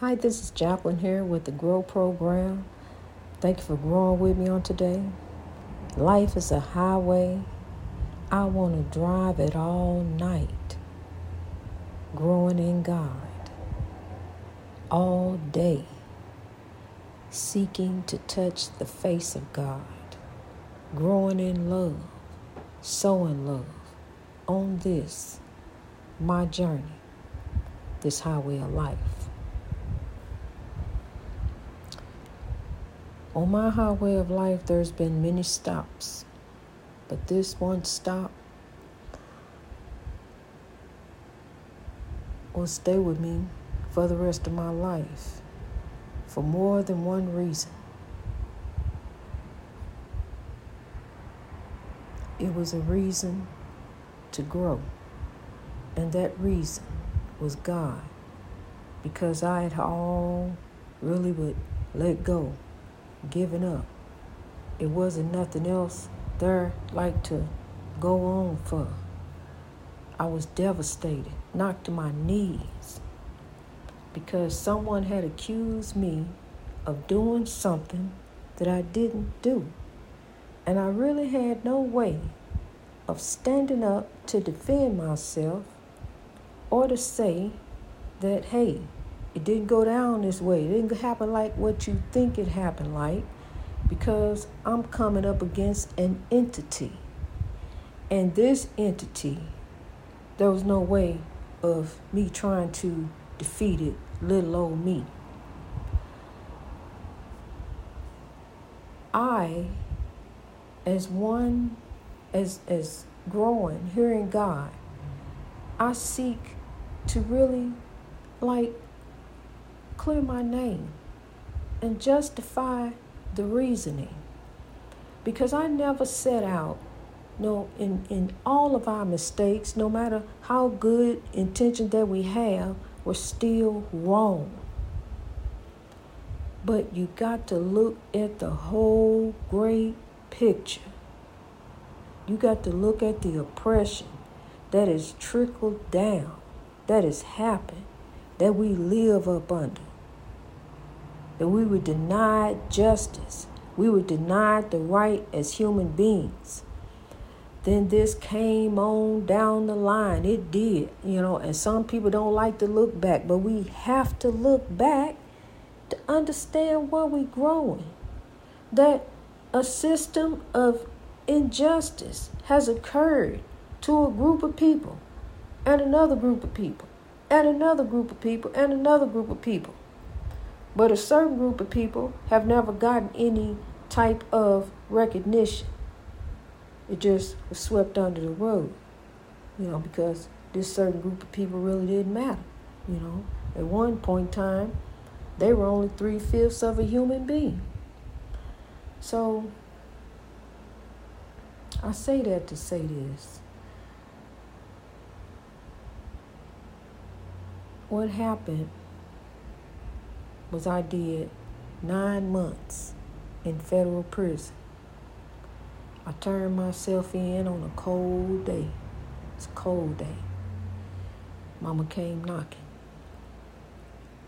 Hi, this is Jacqueline here with the Grow Program. Thank you for growing with me on today. Life is a highway. I want to drive it all night. Growing in God. All day. Seeking to touch the face of God. Growing in love. Sowing love. On this, my journey. This highway of life. On my highway of life, there's been many stops, but this one stop will stay with me for the rest of my life for more than one reason. It was a reason to grow, and that reason was God because I had all really would let go giving up. It wasn't nothing else there like to go on for. I was devastated, knocked to my knees, because someone had accused me of doing something that I didn't do. And I really had no way of standing up to defend myself or to say that, hey, it didn't go down this way. It didn't happen like what you think it happened like because I'm coming up against an entity. And this entity, there was no way of me trying to defeat it, little old me. I, as one, as as growing, hearing God, I seek to really like clear my name and justify the reasoning. Because I never set out, no, in, in all of our mistakes, no matter how good intention that we have, we're still wrong. But you got to look at the whole great picture. You got to look at the oppression that is trickled down, that has happened, that we live up under that we were denied justice, we were denied the right as human beings. Then this came on down the line. It did, you know, and some people don't like to look back, but we have to look back to understand where we're growing. That a system of injustice has occurred to a group of people, and another group of people, and another group of people, and another group of people. But a certain group of people have never gotten any type of recognition. It just was swept under the rug, you know, because this certain group of people really didn't matter. You know, at one point in time, they were only three fifths of a human being. So, I say that to say this. What happened was I did nine months in federal prison. I turned myself in on a cold day. It's a cold day. Mama came knocking.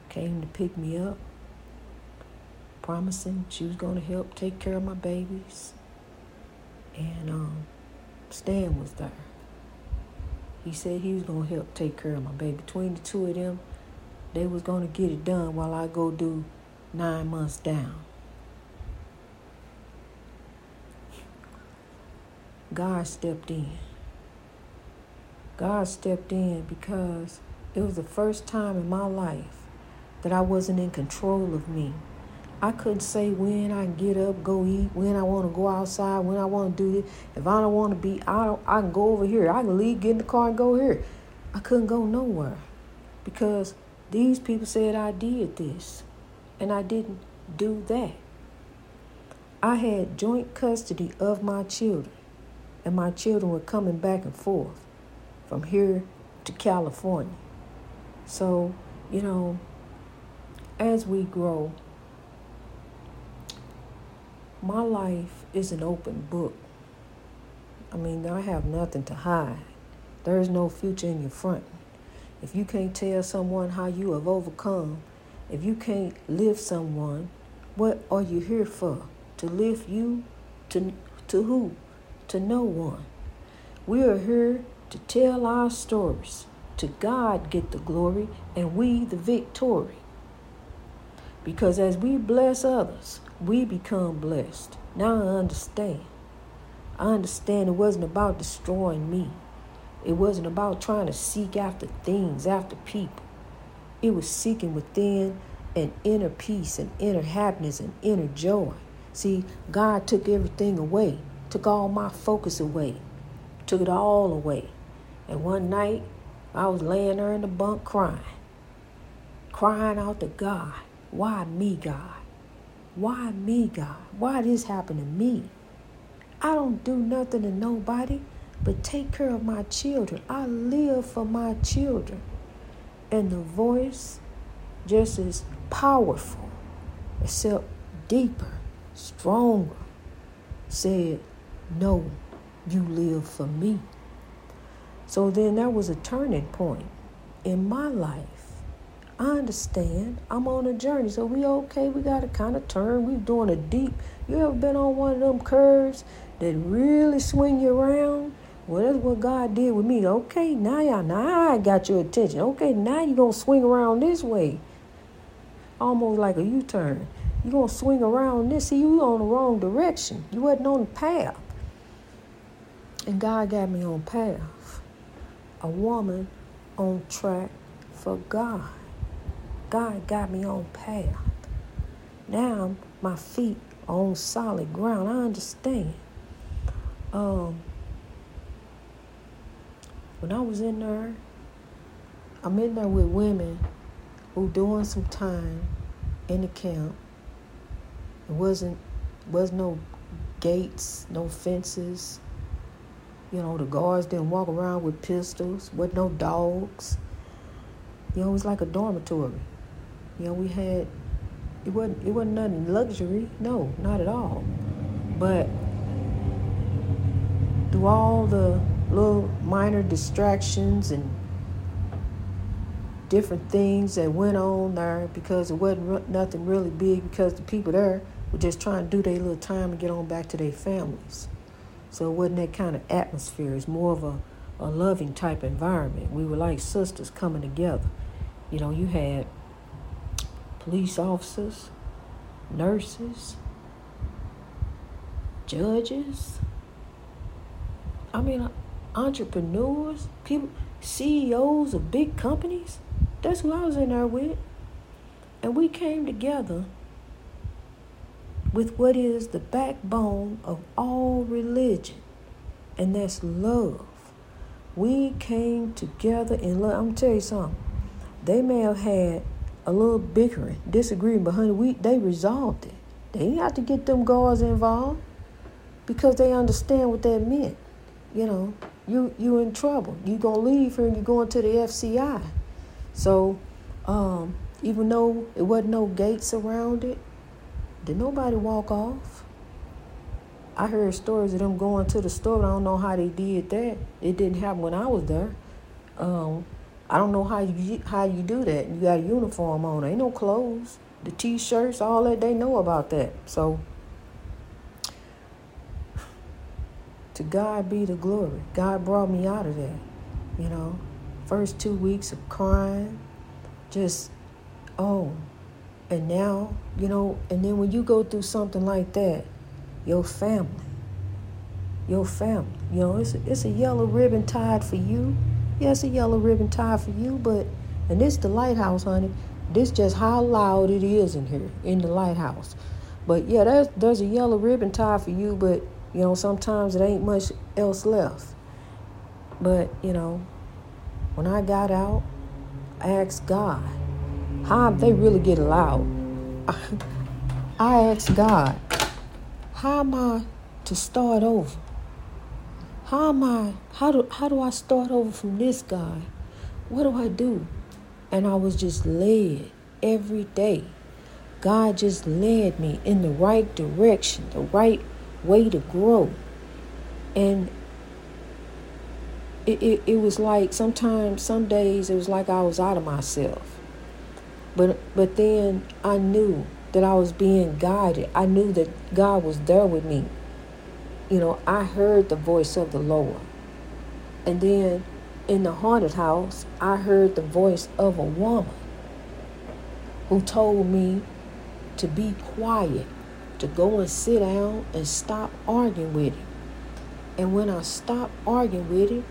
Came to pick me up, promising she was going to help take care of my babies. And um, Stan was there. He said he was going to help take care of my baby. Between the two of them, they was going to get it done while I go do nine months down. God stepped in. God stepped in because it was the first time in my life that I wasn't in control of me. I couldn't say when I get up, go eat, when I want to go outside, when I want to do this. If I don't want to be, I don't, I can go over here. I can leave, get in the car, and go here. I couldn't go nowhere because these people said I did this, and I didn't do that. I had joint custody of my children, and my children were coming back and forth from here to California. So, you know, as we grow, my life is an open book. I mean, I have nothing to hide. There is no future in your front. If you can't tell someone how you have overcome If you can't lift someone, what are you here for? To lift you? To, to who? To no one. We are here to tell our stories. To God get the glory and we the victory. Because as we bless others, we become blessed. Now I understand. I understand it wasn't about destroying me. It wasn't about trying to seek after things, after people. It was seeking within an inner peace and inner happiness and inner joy. See, God took everything away, took all my focus away, took it all away. And one night, I was laying there in the bunk crying, crying out to God, Why me, God? Why me, God? Why this happened to me? I don't do nothing to nobody but take care of my children. I live for my children. And the voice just as powerful, except deeper, stronger, said, No, you live for me. So then that was a turning point in my life. I understand. I'm on a journey. So we okay. We got to kind of turn. We doing a deep. You ever been on one of them curves that really swing you around? Well, that's what God did with me. Okay, now y'all, now I got your attention. Okay, now you're going to swing around this way. Almost like a U-turn. You're going to swing around this. See, you on the wrong direction. You wasn't on the path. And God got me on path. A woman on track for God. God got me on path. Now my feet are on solid ground. I understand. Um, when I was in there, I'm in there with women who doing some time in the camp. It wasn't was no gates, no fences. You know, the guards didn't walk around with pistols, with no dogs. You know, it was like a dormitory. You know, we had it wasn't it wasn't nothing luxury, no, not at all. But through all the little minor distractions and different things that went on there because it wasn't nothing really big because the people there were just trying to do their little time and get on back to their families. So it wasn't that kind of atmosphere. It's more of a, a loving type environment. We were like sisters coming together. You know, you had police officers, nurses, judges. I mean, entrepreneurs, people, CEOs of big companies. That's who I was in there with. And we came together with what is the backbone of all religion, and that's love. We came together in love. I'm gonna tell you something. They may have had a little bickering, disagreeing, but honey, we they resolved it. They didn't have to get them guards involved because they understand what that meant. You know, you you in trouble. You gonna leave here and you going to the FCI. So, um, even though it wasn't no gates around it, did nobody walk off? I heard stories of them going to the store. I don't know how they did that. It didn't happen when I was there. Um, I don't know how you how you do that. You got a uniform on. Ain't no clothes. The t-shirts, all that they know about that. So to God be the glory. God brought me out of that. You know, first two weeks of crying, just oh, and now you know. And then when you go through something like that, your family, your family, you know, it's a, it's a yellow ribbon tied for you Yes, a yellow ribbon tie for you, but and this the lighthouse, honey. This just how loud it is in here in the lighthouse. But yeah, there's there's a yellow ribbon tie for you, but you know sometimes it ain't much else left. But you know, when I got out, I asked God, how they really get loud. I asked God, how am I to start over? How am I? How do how do I start over from this guy? What do I do? And I was just led every day. God just led me in the right direction, the right way to grow. And it, it, it was like sometimes, some days, it was like I was out of myself. But but then I knew that I was being guided. I knew that God was there with me. You know, I heard the voice of the Lord. And then in the haunted house, I heard the voice of a woman who told me to be quiet, to go and sit down and stop arguing with him. And when I stopped arguing with him,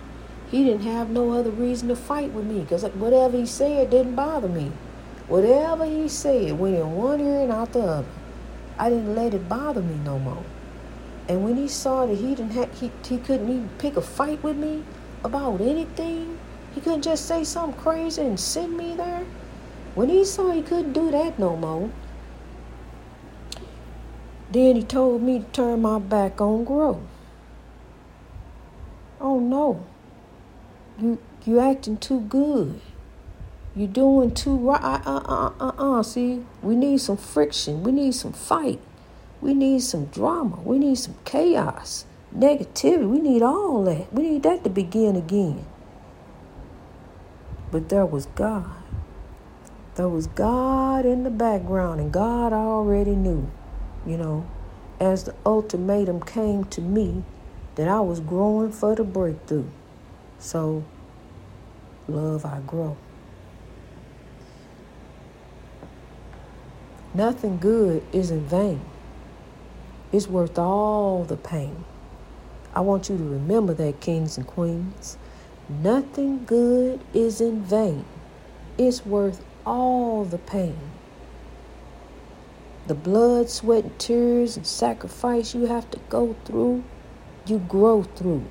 he didn't have no other reason to fight with me because whatever he said didn't bother me. Whatever he said went in one ear and out the other. I didn't let it bother me no more. And when he saw that he didn't he, he couldn't even pick a fight with me about anything, he couldn't just say something crazy and send me there. When he saw he couldn't do that no more, then he told me to turn my back on growth. Oh no. You you acting too good. You're doing too right. Uh, uh, uh, uh, uh. See, we need some friction. We need some fight. We need some drama. We need some chaos, negativity. We need all that. We need that to begin again. But there was God. There was God in the background, and God already knew, you know, as the ultimatum came to me that I was growing for the breakthrough. So, love, I grow. Nothing good is in vain. It's worth all the pain. I want you to remember that, kings and queens. Nothing good is in vain. It's worth all the pain. The blood, sweat, and tears and sacrifice you have to go through, you grow through.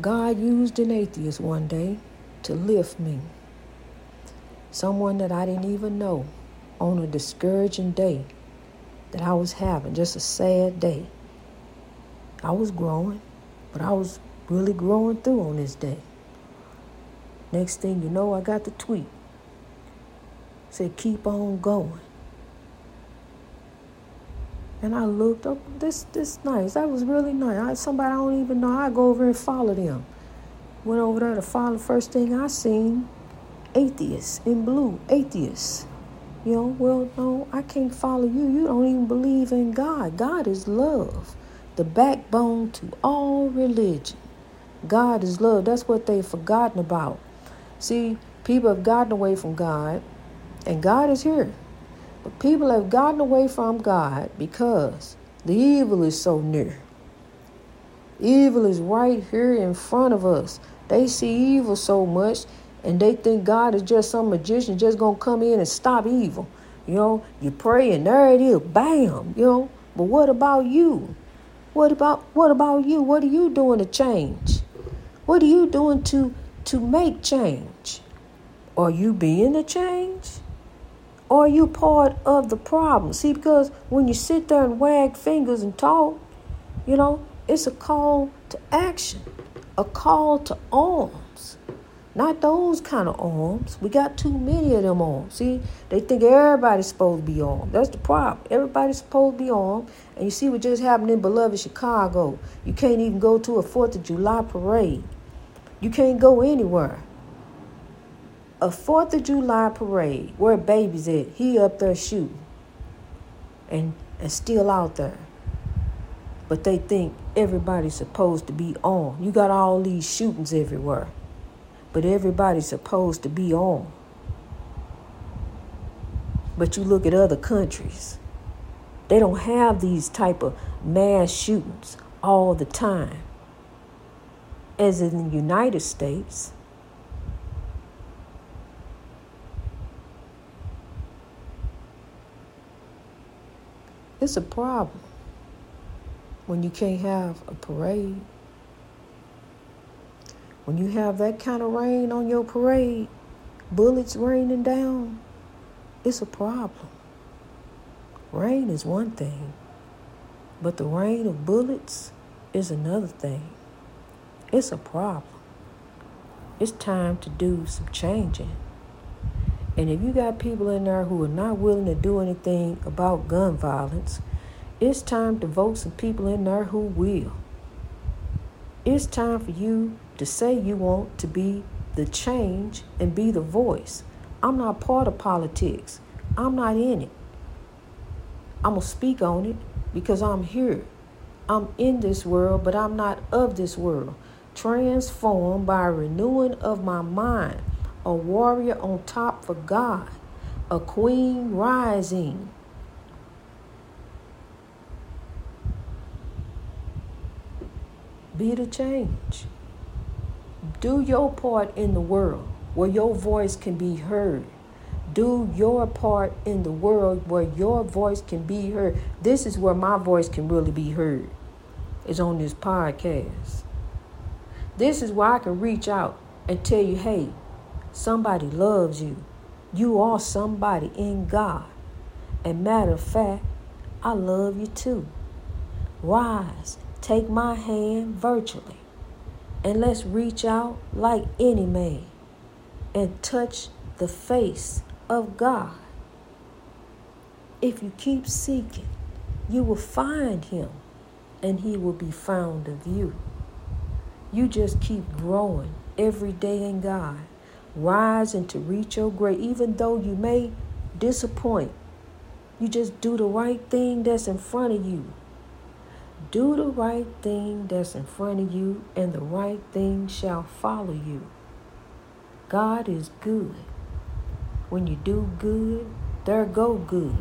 God used an atheist one day to lift me someone that I didn't even know on a discouraging day that I was having, just a sad day. I was growing, but I was really growing through on this day. Next thing you know, I got the tweet. Said, keep on going. And I looked up, this this nice. That was really nice. I, somebody I don't even know. I go over and follow them. Went over there to follow. First thing I seen atheists in blue, atheists. You know, well, no, I can't follow you. You don't even believe in God. God is love, the backbone to all religion. God is love. That's what they've forgotten about. See, people have gotten away from God, and God is here. But people have gotten away from God because the evil is so near. Evil is right here in front of us. They see evil so much and they think God is just some magician just gonna come in and stop evil. You know, you pray and there it is, bam, you know. But what about you? What about what about you? What are you doing to change? What are you doing to to make change? Are you being the change? Are you part of the problem? See, because when you sit there and wag fingers and talk, you know, it's a call to action, a call to arms. Not those kind of arms. We got too many of them arms. See, they think everybody's supposed to be armed. That's the problem. Everybody's supposed to be armed. And you see what just happened in beloved Chicago. You can't even go to a 4th of July parade. You can't go anywhere. A 4th of July parade, where baby's at, he up there shooting. And, and still out there. But they think everybody's supposed to be on. You got all these shootings everywhere but everybody's supposed to be on. But you look at other countries, they don't have these type of mass shootings all the time. As in the United States, it's a problem when you can't have a parade when you have that kind of rain on your parade, bullets raining down, it's a problem. Rain is one thing, but the rain of bullets is another thing. It's a problem. It's time to do some changing. And if you got people in there who are not willing to do anything about gun violence, it's time to vote some people in there who will. It's time for you to say you want to be the change and be the voice. I'm not part of politics. I'm not in it. I'm going to speak on it because I'm here. I'm in this world, but I'm not of this world. Transformed by renewing of my mind, a warrior on top for God, a queen rising. Be the change. Do your part in the world where your voice can be heard. Do your part in the world where your voice can be heard. This is where my voice can really be heard. It's on this podcast. This is where I can reach out and tell you, hey, somebody loves you. You are somebody in God. And matter of fact, I love you too. Rise, take my hand virtually, and let's reach out like any man and touch the face of God. If you keep seeking, you will find him and he will be found of you. You just keep growing every day in God, rising to reach your great, even though you may disappoint. You just do the right thing that's in front of you. Do the right thing that's in front of you, and the right thing shall follow you. God is good. When you do good, there go good.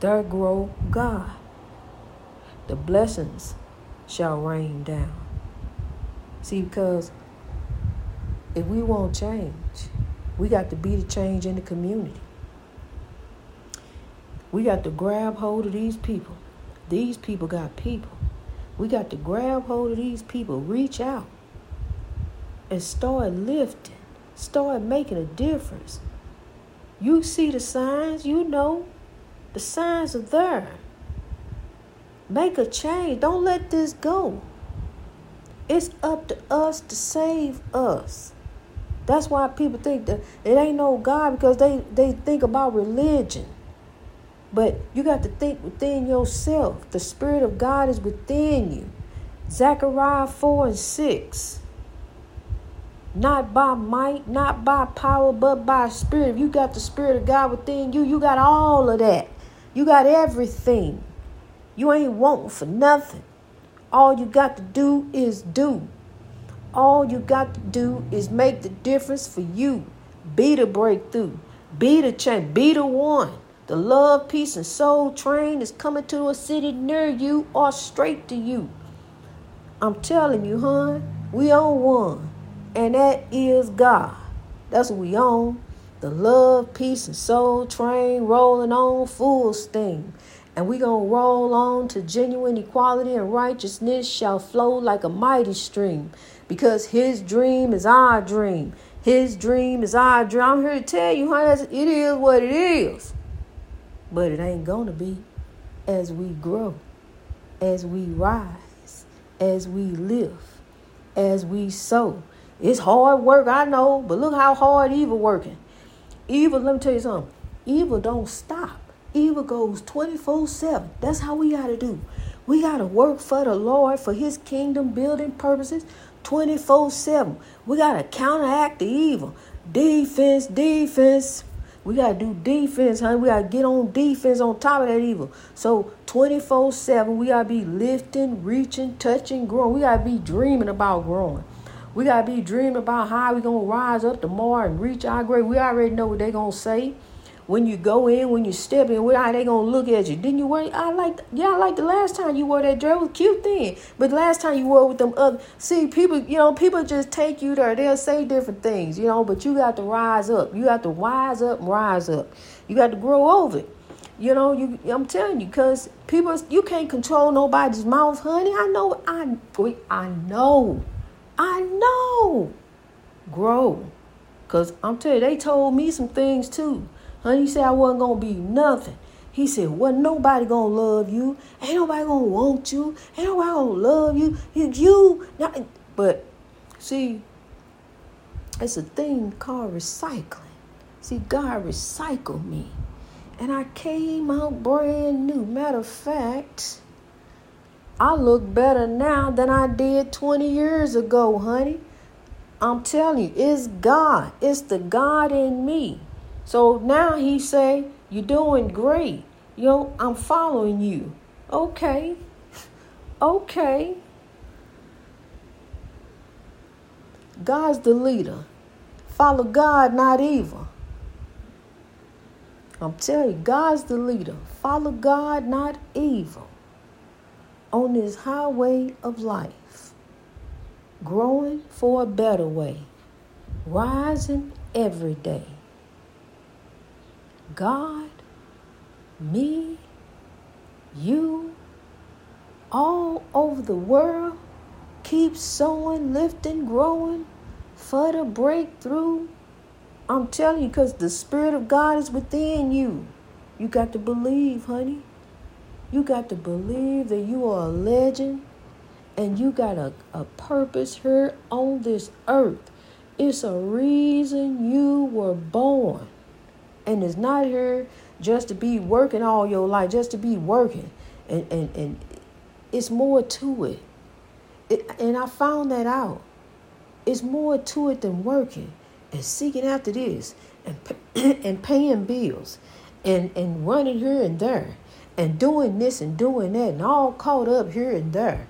There grow God. The blessings shall rain down. See, because if we want change, we got to be the change in the community. We got to grab hold of these people. These people got people. We got to grab hold of these people, reach out, and start lifting, start making a difference. You see the signs, you know. The signs are there. Make a change. Don't let this go. It's up to us to save us. That's why people think that it ain't no God because they, they think about religion. But you got to think within yourself. The Spirit of God is within you. Zechariah 4 and 6 not by might, not by power, but by spirit. If you got the spirit of God within you, you got all of that. You got everything. You ain't wanting for nothing. All you got to do is do. All you got to do is make the difference for you. Be the breakthrough. Be the change. Be the one. The love, peace, and soul train is coming to a city near you or straight to you. I'm telling you, hon, we own one and that is God. That's what we own. The love, peace, and soul train rolling on full steam. And we going to roll on to genuine equality and righteousness shall flow like a mighty stream because his dream is our dream. His dream is our dream. I'm here to tell you, honey, it is what it is. But it ain't going to be as we grow, as we rise, as we live, as we sow it's hard work, I know, but look how hard evil working. Evil, let me tell you something. Evil don't stop. Evil goes 24-7. That's how we gotta do. We gotta work for the Lord for his kingdom building purposes 24-7. We gotta counteract the evil. Defense, defense. We gotta do defense, honey. We gotta get on defense on top of that evil. So 24-7, we gotta be lifting, reaching, touching, growing. We gotta be dreaming about growing. We gotta be dreaming about how we gonna rise up tomorrow and reach our grade. We already know what they gonna say. When you go in, when you step in, how they gonna look at you? Didn't you wear? I like, yeah, I like the last time you wore that dress. Was cute then, but last time you wore with them other. See, people, you know, people just take you there. They'll say different things, you know, but you got to rise up. You got to wise up and rise up. You got to grow over. You know, you I'm telling you, cause people, you can't control nobody's mouth, honey. I know, I, I know. I know. Grow. Because I'm telling you, they told me some things too. Honey he said I wasn't to be nothing. He said, wasn't nobody going to love you. Ain't nobody to want you. Ain't nobody to love you. You, you not, but see, it's a thing called recycling. See, God recycled me. And I came out brand new. Matter of fact, I look better now than I did 20 years ago, honey. I'm telling you, it's God. It's the God in me. So now he say, You're doing great. Yo, I'm following you. Okay. Okay. God's the leader. Follow God, not evil. I'm telling you, God's the leader. Follow God, not evil. On this highway of life, growing for a better way, rising every day. God, me, you, all over the world, keep sowing, lifting, growing for the breakthrough I'm telling you, because the Spirit of God is within you. You got to believe, honey. You got to believe that you are a legend and you got a, a purpose here on this earth. It's a reason you were born. And it's not here just to be working all your life, just to be working. And, and, and it's more to it. it. And I found that out. It's more to it than working and seeking after this and, and paying bills and, and running here and there and doing this and doing that and all caught up here and there.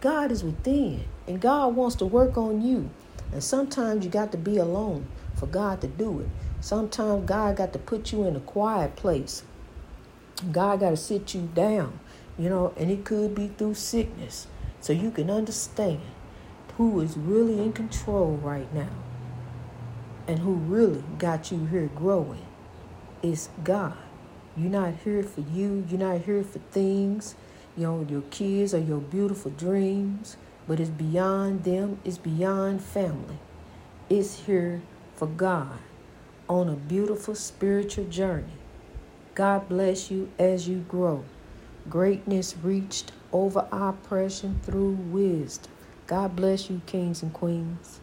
God is within and God wants to work on you. And sometimes you got to be alone for God to do it. Sometimes God got to put you in a quiet place. God got to sit you down, you know, and it could be through sickness so you can understand who is really in control right now and who really got you here growing It's God. You're not here for you, you're not here for things, you know, your kids or your beautiful dreams, but it's beyond them, it's beyond family. It's here for God on a beautiful spiritual journey. God bless you as you grow. Greatness reached over oppression through wisdom. God bless you, kings and queens.